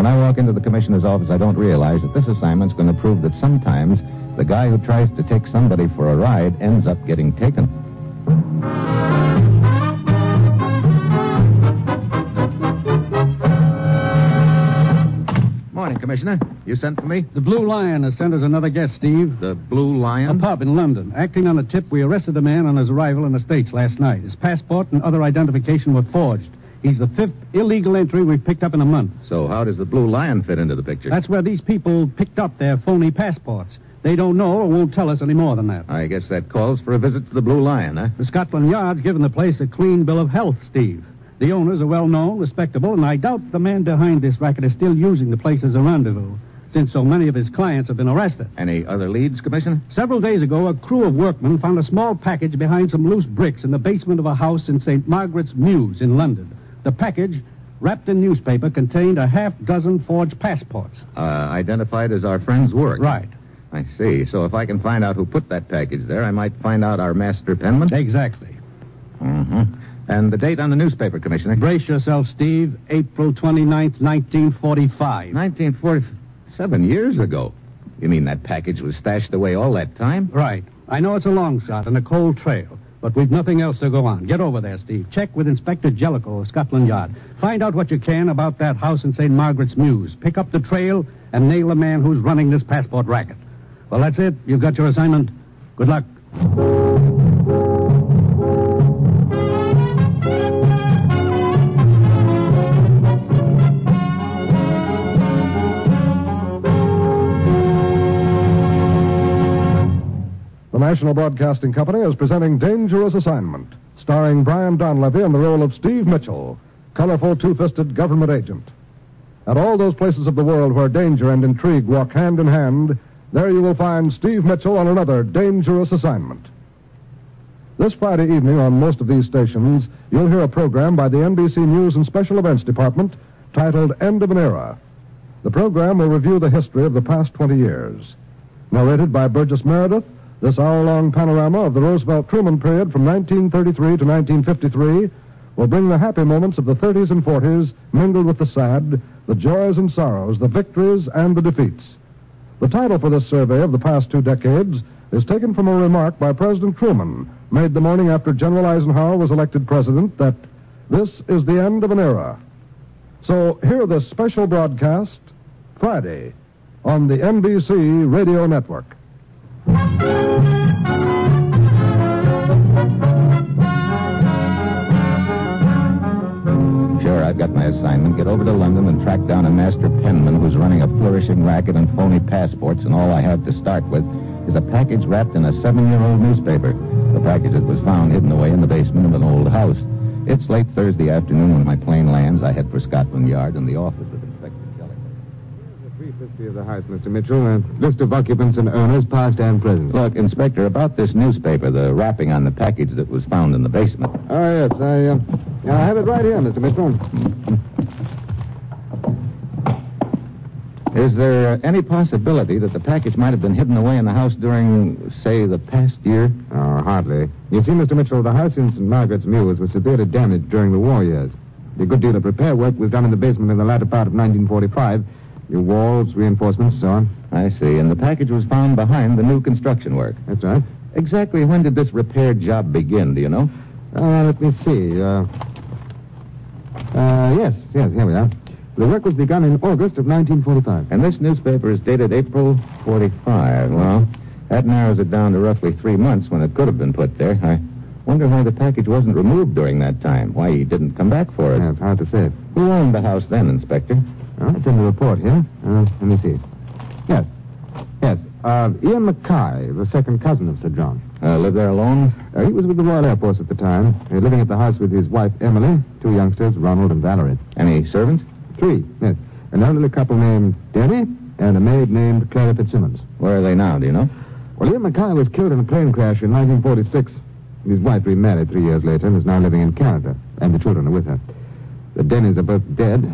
when I walk into the commissioner's office, I don't realize that this assignment's going to prove that sometimes the guy who tries to take somebody for a ride ends up getting taken. Morning, Commissioner. You sent for me? The Blue Lion has sent us another guest, Steve. The Blue Lion? A pub in London. Acting on a tip, we arrested the man on his arrival in the States last night. His passport and other identification were forged. He's the fifth illegal entry we've picked up in a month. So how does the Blue Lion fit into the picture? That's where these people picked up their phony passports. They don't know or won't tell us any more than that. I guess that calls for a visit to the Blue Lion, huh? The Scotland Yard's given the place a clean bill of health, Steve. The owners are well known, respectable, and I doubt the man behind this racket is still using the place as a rendezvous, since so many of his clients have been arrested. Any other leads, Commissioner? Several days ago, a crew of workmen found a small package behind some loose bricks in the basement of a house in St. Margaret's Mews in London. The package, wrapped in newspaper, contained a half dozen forged passports. Uh, identified as our friend's work. Right. I see. So if I can find out who put that package there, I might find out our master penman? Exactly. Mm-hmm. And the date on the newspaper, Commissioner? Brace yourself, Steve. April 29th, 1945. 1947 years ago. You mean that package was stashed away all that time? Right. I know it's a long shot and a cold trail, but we've nothing else to go on. Get over there, Steve. Check with Inspector Jellicoe of Scotland Yard. Find out what you can about that house in St. Margaret's Mews. Pick up the trail and nail the man who's running this passport racket. Well, that's it. You've got your assignment. Good luck. National Broadcasting Company is presenting Dangerous Assignment, starring Brian Donlevy in the role of Steve Mitchell, colorful two fisted government agent. At all those places of the world where danger and intrigue walk hand in hand, there you will find Steve Mitchell on another dangerous assignment. This Friday evening on most of these stations, you'll hear a program by the NBC News and Special Events Department titled End of an Era. The program will review the history of the past 20 years. Narrated by Burgess Meredith, this hour long panorama of the Roosevelt Truman period from 1933 to 1953 will bring the happy moments of the 30s and 40s mingled with the sad, the joys and sorrows, the victories and the defeats. The title for this survey of the past two decades is taken from a remark by President Truman made the morning after General Eisenhower was elected president that this is the end of an era. So hear this special broadcast Friday on the NBC Radio Network. Sure, I've got my assignment. Get over to London and track down a master penman who's running a flourishing racket and phony passports, and all I have to start with is a package wrapped in a seven-year-old newspaper. The package that was found hidden away in the basement of an old house. It's late Thursday afternoon when my plane lands. I head for Scotland Yard and the office of Inspector Jellicoe. The brief history of the house, Mr. Mitchell. A list of occupants and owners, past and present. Look, Inspector, about this newspaper, the wrapping on the package that was found in the basement. Oh, yes. I, uh, I have it right here, Mr. Mitchell. Is there any possibility that the package might have been hidden away in the house during, say, the past year? Oh, hardly. You see, Mr. Mitchell, the house in St. Margaret's Mews was severely damaged during the war years. A good deal of repair work was done in the basement in the latter part of 1945, New walls, reinforcements, so on. I see. And the package was found behind the new construction work. That's right. Exactly when did this repair job begin, do you know? Uh, let me see. Uh, uh, yes, yes, here we are. The work was begun in August of 1945. And this newspaper is dated April 45. Well, that narrows it down to roughly three months when it could have been put there. I wonder why the package wasn't removed during that time. Why he didn't come back for it. Yeah, it's hard to say. Who owned the house then, Inspector? Oh, it's in the report here. Uh, let me see. Yes. Yes. Uh, Ian Mackay, the second cousin of Sir John. Uh, live there alone? Uh, he was with the Royal Air Force at the time, living at the house with his wife, Emily, two youngsters, Ronald and Valerie. Any servants? Three, yes. An elderly couple named Denny and a maid named Clara Fitzsimmons. Where are they now, do you know? Well, Ian Mackay was killed in a plane crash in 1946. His wife remarried three years later and is now living in Canada, and the children are with her. The Dennys are both dead.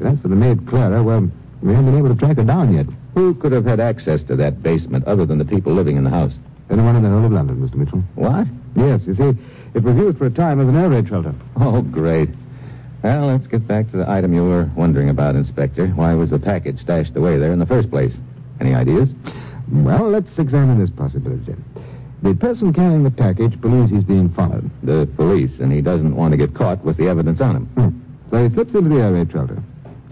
As for the maid Clara, well, we haven't been able to track her down yet. Who could have had access to that basement other than the people living in the house? Anyone in the whole of London, Mr. Mitchell? What? Yes, you see, it was used for a time as an air raid shelter. Oh, great. Well, let's get back to the item you were wondering about, Inspector. Why was the package stashed away there in the first place? Any ideas? Well, let's examine this possibility. The person carrying the package believes he's being followed. The police, and he doesn't want to get caught with the evidence on him. Hmm. So he slips into the air raid shelter.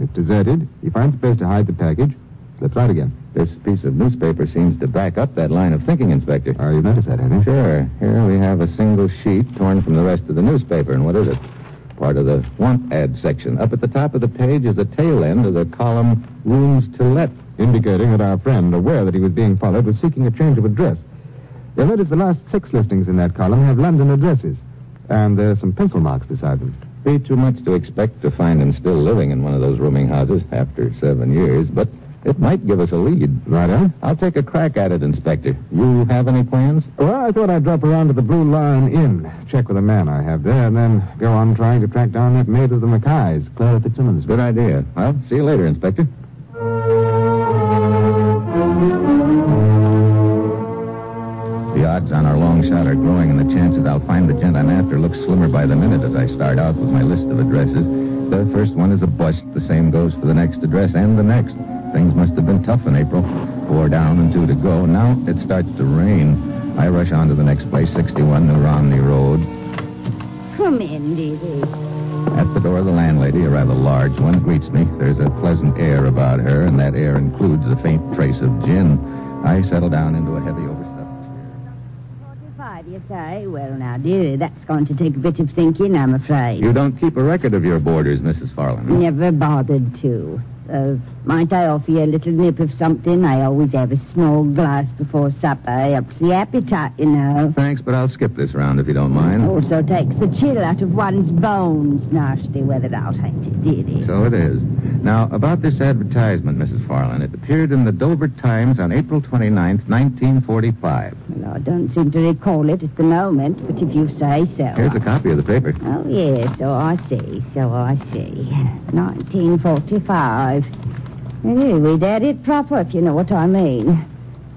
It's deserted. He finds a place to hide the package. Slips out again. This piece of newspaper seems to back up that line of thinking, Inspector. Oh, you've noticed that, have you? Sure. Here we have a single sheet torn from the rest of the newspaper. And what is it? Part of the want ad section. Up at the top of the page is the tail end of the column Rooms to Let. Indicating that our friend, aware that he was being followed, was seeking a change of address. You'll notice the last six listings in that column have London addresses. And there's some pencil marks beside them. Be too much to expect to find him still living in one of those rooming houses after seven years, but it might give us a lead. Right, huh? I'll take a crack at it, Inspector. You have any plans? Well, I thought I'd drop around to the Blue Lion Inn, check with a man I have there, and then go on trying to track down that maid of the Mackays, Clara Fitzsimmons. Good idea. Well, see you later, Inspector. The odds on our long shot are growing, and the chances I'll find the gent I'm after looks slimmer by the minute as I start out with my list of addresses. The first one is a bust. The same goes for the next address and the next. Things must have been tough in April. Four down and two to go. Now it starts to rain. I rush on to the next place, 61 New Romney Road. Come in, Dee At the door of the landlady, a rather large one, greets me. There's a pleasant air about her, and that air includes a faint trace of gin. I settle down into a heavy overstuffed You say? Well, now, dearie, that's going to take a bit of thinking, I'm afraid. You don't keep a record of your boarders, Mrs. Farland. Never bothered to. Uh, might I offer you a little nip of something? I always have a small glass before supper. Helps the appetite, you know. Thanks, but I'll skip this round if you don't mind. Also takes the chill out of one's bones. Nasty weather out, ain't it, dearie? So it is. Now, about this advertisement, Mrs. Farland, it appeared in the Dover Times on April 29th, 1945. I don't seem to recall it at the moment, but if you say so. Here's a copy of the paper. Oh, yes, so I see, so I see. 1945. Hey, we did it proper, if you know what I mean.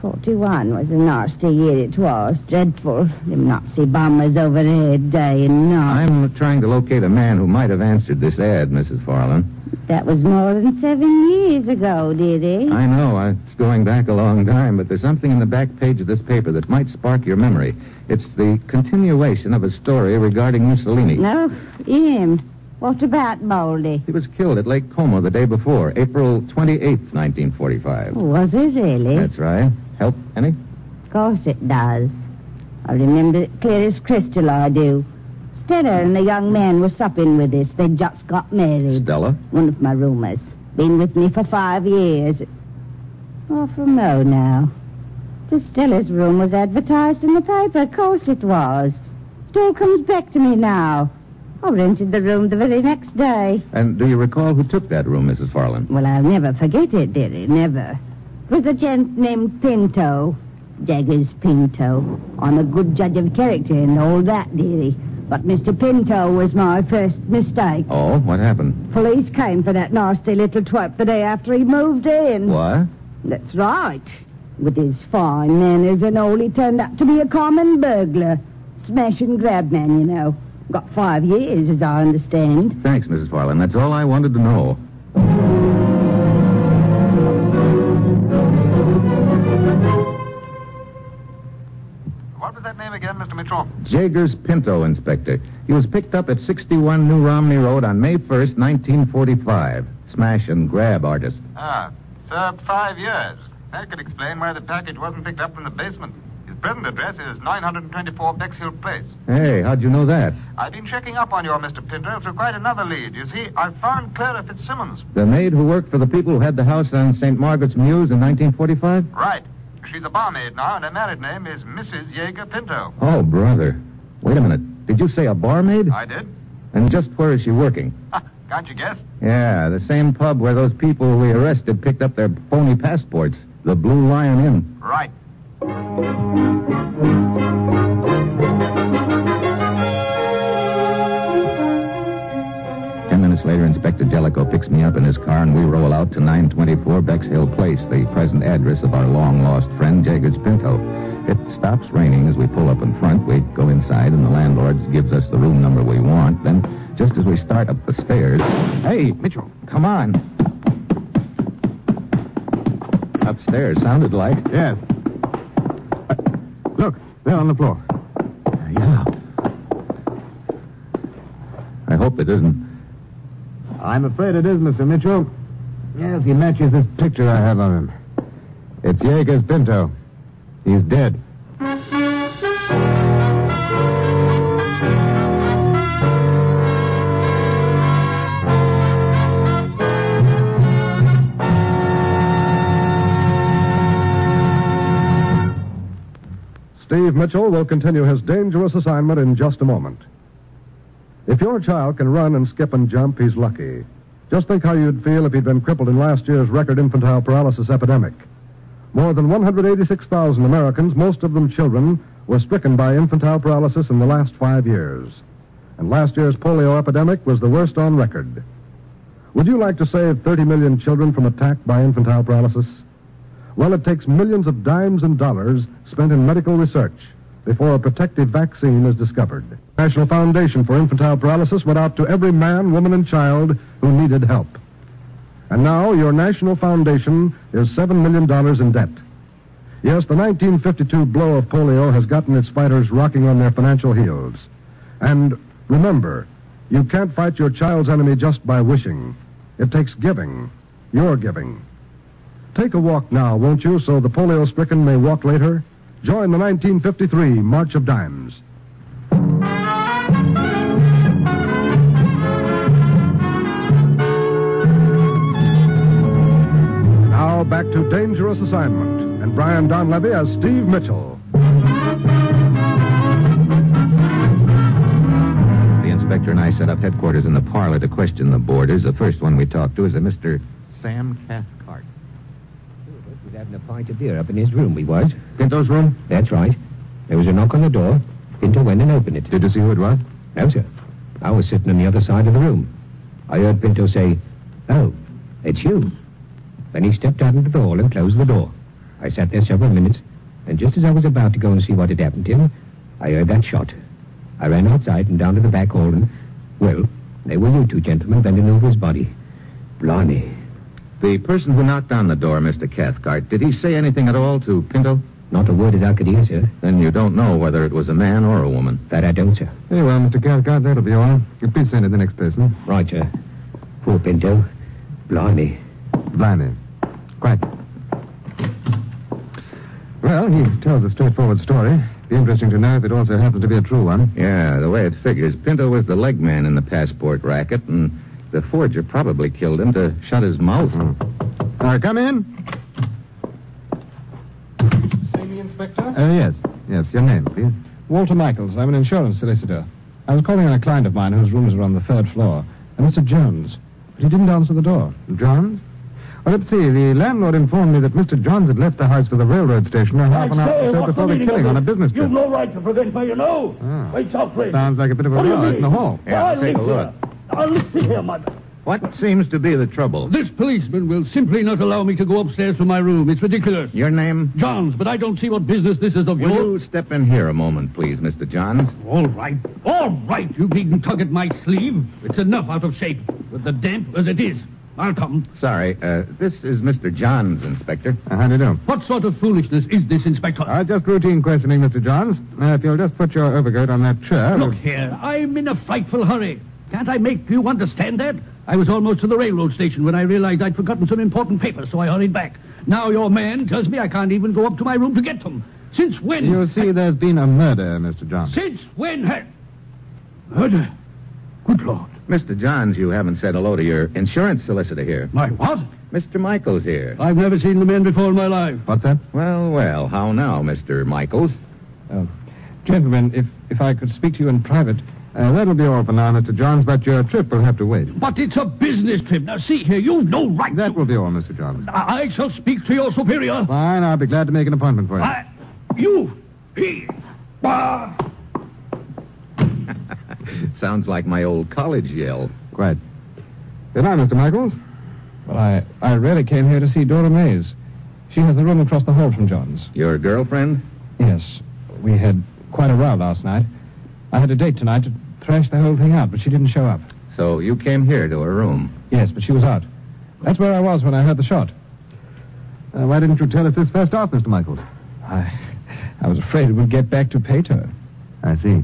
41 was a nasty year it was. Dreadful. Them Nazi bombers over there day and night. I'm trying to locate a man who might have answered this ad, Mrs. Farland. That was more than seven years ago, did it? I know, it's going back a long time, but there's something in the back page of this paper that might spark your memory. It's the continuation of a story regarding Mussolini. No, him. What about Moldy? He was killed at Lake Como the day before, April 28th, 1945. Was it really? That's right. Help any? Of course it does. I remember it clear as crystal, I do. Stella and the young man were supping with us. They'd just got married. Stella? One of my roomers. Been with me for five years. Oh, from Mo now. The Stella's room was advertised in the paper. Of course it was. It all comes back to me now. I rented the room the very next day. And do you recall who took that room, Mrs. Farland? Well, I'll never forget it, dearie, never. It was a gent named Pinto. Jaggers Pinto. I'm a good judge of character and all that, dearie. But Mr. Pinto was my first mistake. Oh, what happened? Police came for that nasty little twerp the day after he moved in. What? That's right. With his fine manners and all, he turned out to be a common burglar. Smash and grab man, you know. Got five years, as I understand. Thanks, Mrs. Farland. That's all I wanted to know. Again, Mr. Mitchell? Jager's Pinto, Inspector. He was picked up at 61 New Romney Road on May 1st, 1945. Smash and grab artist. Ah, served five years. That could explain why the package wasn't picked up from the basement. His present address is 924 Bexhill Place. Hey, how'd you know that? I've been checking up on your Mr. Pinto through quite another lead. You see, I found Clara Fitzsimmons. The maid who worked for the people who had the house on St. Margaret's Mews in 1945? Right. She's a barmaid now, and her married name is Mrs. Jaeger Pinto. Oh, brother. Wait a minute. Did you say a barmaid? I did. And just where is she working? Can't you guess? Yeah, the same pub where those people we arrested picked up their phony passports. The Blue Lion Inn. Right. Inspector Jellicoe picks me up in his car, and we roll out to 924 Bexhill Place, the present address of our long-lost friend, Jager's Pinto. It stops raining as we pull up in front. We go inside, and the landlord gives us the room number we want. Then, just as we start up the stairs... Hey, Mitchell, come on. Upstairs, sounded like. Yes. Uh, look, there on the floor. Yeah. I hope it isn't. I'm afraid it is, Mr. Mitchell. Yes, he matches this picture I have of him. It's Jaeger's Pinto. He's dead. Steve Mitchell will continue his dangerous assignment in just a moment. If your child can run and skip and jump, he's lucky. Just think how you'd feel if he'd been crippled in last year's record infantile paralysis epidemic. More than 186,000 Americans, most of them children, were stricken by infantile paralysis in the last five years. And last year's polio epidemic was the worst on record. Would you like to save 30 million children from attack by infantile paralysis? Well, it takes millions of dimes and dollars spent in medical research before a protective vaccine is discovered. National Foundation for Infantile Paralysis went out to every man, woman, and child who needed help. And now your National Foundation is $7 million in debt. Yes, the 1952 blow of polio has gotten its fighters rocking on their financial heels. And remember, you can't fight your child's enemy just by wishing. It takes giving. Your giving. Take a walk now, won't you, so the polio stricken may walk later? Join the 1953 March of Dimes. Now back to Dangerous Assignment and Brian Donlevy as Steve Mitchell. The inspector and I set up headquarters in the parlor to question the boarders. The first one we talked to is a Mr. Sam Cathcart. Pint of beer up in his room, we was. Pinto's room? That's right. There was a knock on the door. Pinto went and opened it. Did you see who it was? No, sir. I was sitting on the other side of the room. I heard Pinto say, Oh, it's you. Then he stepped out into the hall and closed the door. I sat there several minutes, and just as I was about to go and see what had happened to him, I heard that shot. I ran outside and down to the back hall, and, well, there were you two gentlemen bending over his body. Blimey. The person who knocked on the door, Mr. Cathcart, did he say anything at all to Pinto? Not a word as I could hear, sir. Then you don't know whether it was a man or a woman. That I don't, sir. Very well, Mr. Cathcart, that'll be all. You'll please send it the next person. Right, sir. Poor Pinto. Blimey. Blimey. Quite. Well, he tells a straightforward story. Be interesting to know if it also happens to be a true one. Yeah, the way it figures, Pinto was the leg man in the passport racket, and the forger probably killed him to shut his mouth. Uh, come in. See me, Inspector? Uh, yes. Yes, your name, please. Walter Michaels. I'm an insurance solicitor. I was calling on a client of mine whose rooms were on the third floor, a Mr. Johns. But he didn't answer the door. Johns? Well, let's see. The landlord informed me that Mr. Johns had left the house for the railroad station a half an hour or so before the killing on a business trip. You've no right to prevent me, you know. Ah. It's outrageous. Sounds like a bit of a What do row in the hall. Yeah, I take a look. Here. Now, listen here, mother. What seems to be the trouble? This policeman will simply not allow me to go upstairs to my room. It's ridiculous. Your name? Johns, but I don't see what business this is of Will yours. you step in here a moment, please, Mr. Johns? All right. All right. You needn't tug at my sleeve. It's enough out of shape, with the damp as it is. I'll come. Sorry, uh, this is Mr. Johns, Inspector. Uh, how do you do? What sort of foolishness is this, Inspector? Uh, just routine questioning, Mr. Johns. Uh, if you'll just put your overcoat on that chair. Look here, I'm in a frightful hurry. Can't I make you understand that? I was almost to the railroad station when I realized I'd forgotten some important papers, so I hurried back. Now your man tells me I can't even go up to my room to get them. Since when? You see, there's been a murder, Mr. Johns. Since when had... Murder? Good Lord. Mr. Johns, you haven't said hello to your insurance solicitor here. My what? Mr. Michaels here. I've never seen the man before in my life. What's that? Well, well, how now, Mr. Michaels? Uh, gentlemen, if, if I could speak to you in private. Uh, that'll be all for now, Mr. Johns, but your trip will have to wait. But it's a business trip. Now, see here, you've no right That to... will be all, Mr. Johns. I, I shall speak to your superior. Fine, I'll be glad to make an appointment for you. I... You... He... Bah! Sounds like my old college yell. Quite. Good night, Mr. Michaels. Well, I, I really came here to see Dora Mays. She has the room across the hall from John's. Your girlfriend? Yes. We had quite a row last night. I had a date tonight to thrash the whole thing out, but she didn't show up. So you came here to her room. Yes, but she was out. That's where I was when I heard the shot. Uh, why didn't you tell us this first off, Mr. Michaels? I, I was afraid it would get back to Pater. I see.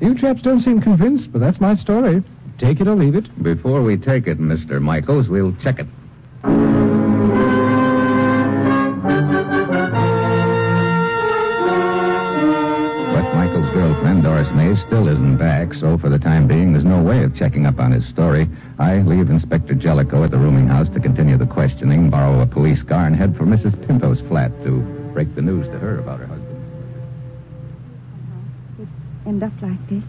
You chaps don't seem convinced, but that's my story. Take it or leave it. Before we take it, Mr. Michaels, we'll check it. Still isn't back, so for the time being, there's no way of checking up on his story. I leave Inspector Jellicoe at the rooming house to continue the questioning, borrow a police car, and head for Mrs. Pinto's flat to break the news to her about her husband. It End up like this.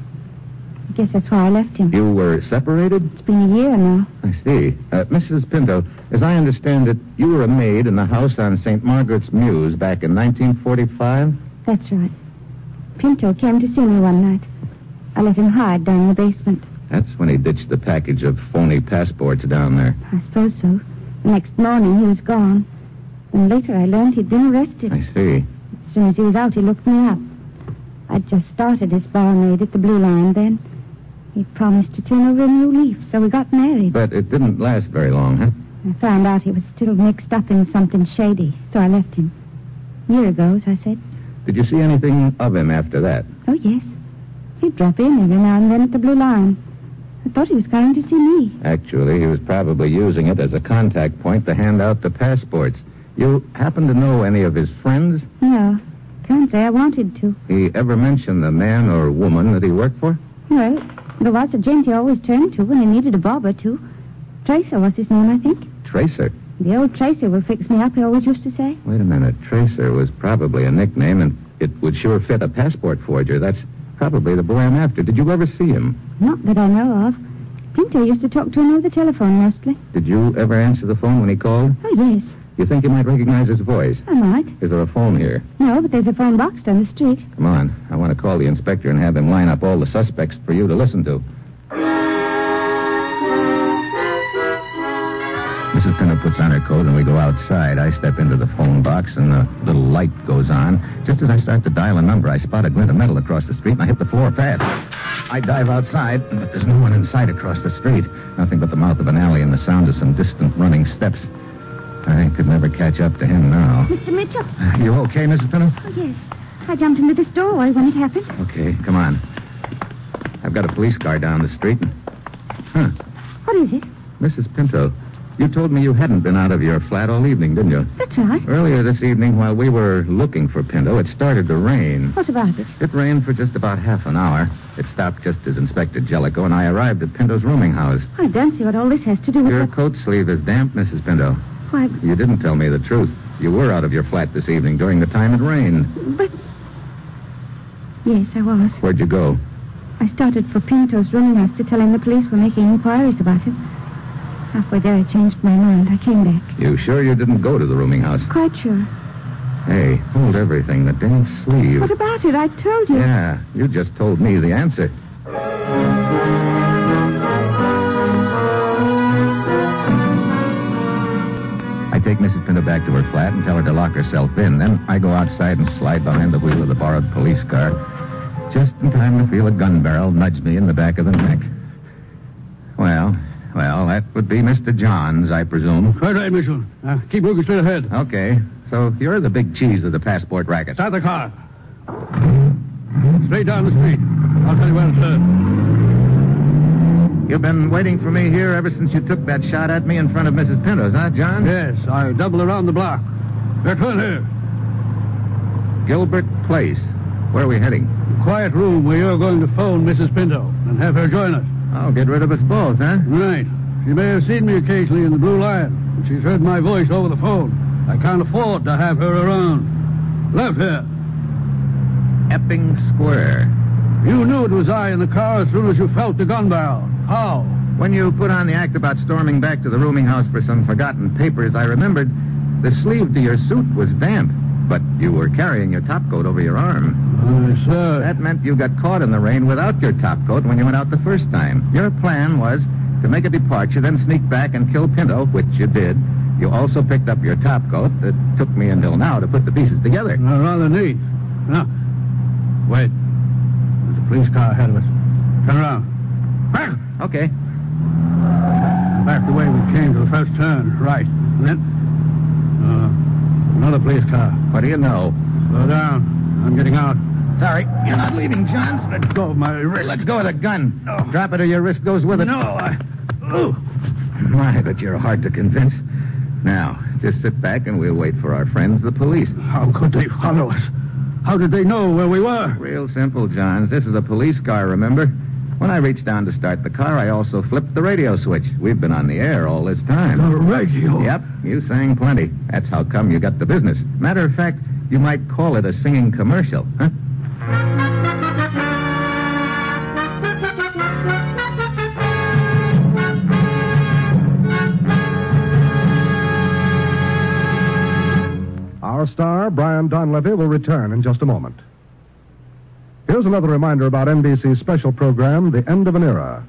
I guess that's why I left him. You were separated? It's been a year now. I see. Uh, Mrs. Pinto, as I understand it, you were a maid in the house on St. Margaret's Mews back in 1945? That's right. Pinto came to see me one night. I let him hide down in the basement. That's when he ditched the package of phony passports down there. I suppose so. The next morning he was gone. And later I learned he'd been arrested. I see. As soon as he was out, he looked me up. I'd just started as barmaid at the Blue Lion then. He promised to turn over a new leaf, so we got married. But it didn't last very long, huh? I found out he was still mixed up in something shady, so I left him. A year ago, as I said. Did you see anything of him after that? Oh, yes. He'd drop in every now and then at the Blue Lion. I thought he was coming to see me. Actually, he was probably using it as a contact point to hand out the passports. You happen to know any of his friends? No, can't say I wanted to. He ever mentioned the man or woman that he worked for? Well, there was a gent he always turned to when he needed a bob or two. Tracer was his name, I think. Tracer. The old Tracer will fix me up, he always used to say. Wait a minute. Tracer was probably a nickname, and it would sure fit a passport forger. That's probably the boy I'm after. Did you ever see him? Not that I know of. Pinto used to talk to him over the telephone mostly. Did you ever answer the phone when he called? Oh, yes. You think you might recognize his voice? I might. Is there a phone here? No, but there's a phone box down the street. Come on. I want to call the inspector and have him line up all the suspects for you to listen to. Pinto puts on her coat and we go outside. I step into the phone box and the little light goes on. Just as I start to dial a number, I spot a glint of metal across the street and I hit the floor fast. I dive outside, but there's no one in sight across the street. Nothing but the mouth of an alley and the sound of some distant running steps. I could never catch up to him now. Mr. Mitchell? You okay, Mrs. Pinto? Oh, yes. I jumped into this doorway when it happened. Okay, come on. I've got a police car down the street. And... Huh. What is it? Mrs. Pinto, you told me you hadn't been out of your flat all evening, didn't you? That's right. Earlier this evening, while we were looking for Pinto, it started to rain. What about it? It rained for just about half an hour. It stopped just as Inspector Jellicoe and I arrived at Pinto's rooming house. I don't see what all this has to do with Your the... coat sleeve is damp, Mrs. Pinto. Why, You didn't tell me the truth. You were out of your flat this evening during the time it rained. but... Yes, I was. Where'd you go? I started for Pinto's rooming house to tell him the police were making inquiries about him. Halfway there, I changed my mind. I came back. You sure you didn't go to the rooming house? Quite sure. Hey, hold everything. The damn sleeve. What about it? I told you. Yeah, you just told me the answer. I take Mrs. Pinto back to her flat and tell her to lock herself in. Then I go outside and slide behind the wheel of the borrowed police car. Just in time to feel a gun barrel nudge me in the back of the neck. Well, Well, that would be Mr. Johns, I presume. Right, right, Mitchell. Uh, keep moving straight ahead. Okay. So you're the big cheese of the passport racket. Start the car. Straight down the street. I'll tell you where to turn. You've been waiting for me here ever since you took that shot at me in front of Mrs. Pinto's, huh, John? Yes, I double around the block. Now turn here. Gilbert Place. Where are we heading? Quiet room where you're going to phone Mrs. Pinto and have her join us. Oh, get rid of us both, huh? Right. She may have seen me occasionally in the Blue Lion, and she's heard my voice over the phone. I can't afford to have her around. Left here. Epping Square. You knew it was I in the car as soon as you felt the gun barrel. How? When you put on the act about storming back to the rooming house for some forgotten papers, I remembered the sleeve to your suit was damp, but you were carrying your topcoat over your arm. Sir. That meant you got caught in the rain without your topcoat when you went out the first time. Your plan was to make a departure, then sneak back and kill Pinto, which you did. You also picked up your topcoat. It took me until now to put the pieces together. Uh, rather neat. Now, wait. There's a police car ahead of us. Turn around. Okay. Back the way we came to the first turn. Right. And then. Uh, another police car. What do you know? Slow down. I'm getting out. Sorry, you're not leaving, Johns. Let go of my wrist. Let go of the gun. Drop it or your wrist goes with it. No, I. Oh. My, but you're hard to convince. Now, just sit back and we'll wait for our friends, the police. How could they follow us? How did they know where we were? Real simple, Johns. This is a police car, remember? When I reached down to start the car, I also flipped the radio switch. We've been on the air all this time. The radio? Yep, you sang plenty. That's how come you got the business. Matter of fact, you might call it a singing commercial, huh? Our star, Brian Donlevy, will return in just a moment. Here's another reminder about NBC's special program, The End of an Era.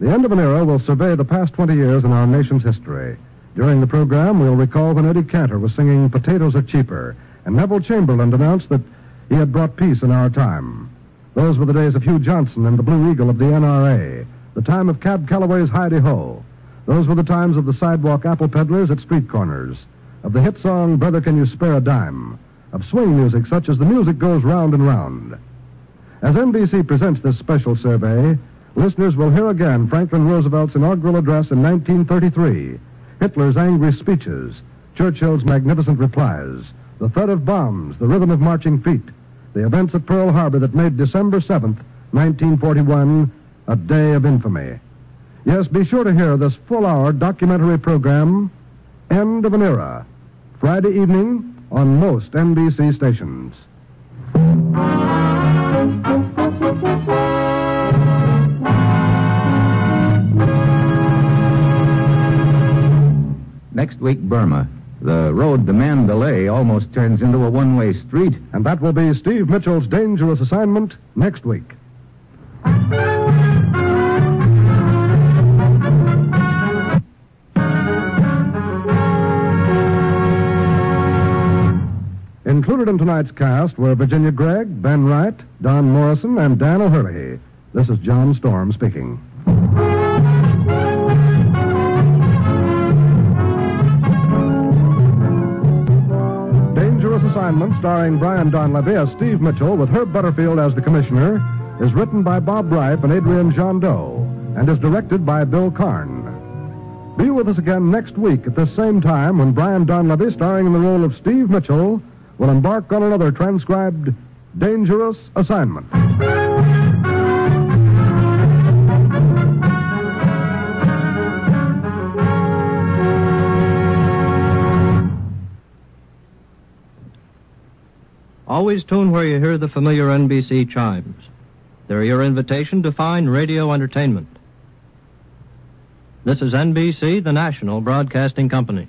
The End of an Era will survey the past 20 years in our nation's history. During the program, we'll recall when Eddie Cantor was singing Potatoes Are Cheaper, and Neville Chamberlain announced that he had brought peace in our time. Those were the days of Hugh Johnson and the Blue Eagle of the NRA, the time of Cab Calloway's Hi-De-Ho. Those were the times of the sidewalk apple peddlers at street corners, of the hit song Brother Can You Spare a Dime, of swing music such as The Music Goes Round and Round. As NBC presents this special survey, listeners will hear again Franklin Roosevelt's inaugural address in 1933, Hitler's angry speeches, Churchill's magnificent replies, the thud of bombs, the rhythm of marching feet, the events at Pearl Harbor that made December 7th, 1941, a day of infamy. Yes, be sure to hear this full hour documentary program, End of an Era, Friday evening on most NBC stations. Next week, Burma. The road to Mandalay almost turns into a one way street. And that will be Steve Mitchell's dangerous assignment next week. Included in tonight's cast were Virginia Gregg, Ben Wright, Don Morrison, and Dan O'Herlihy. This is John Storm speaking. Dangerous Assignment, starring Brian Donlevy as Steve Mitchell with Herb Butterfield as the commissioner, is written by Bob Reif and Adrian Jondeau and is directed by Bill Karn. Be with us again next week at the same time when Brian Donlevy, starring in the role of Steve Mitchell, will embark on another transcribed Dangerous Assignment. Always tune where you hear the familiar NBC chimes. They're your invitation to fine radio entertainment. This is NBC, the national broadcasting company.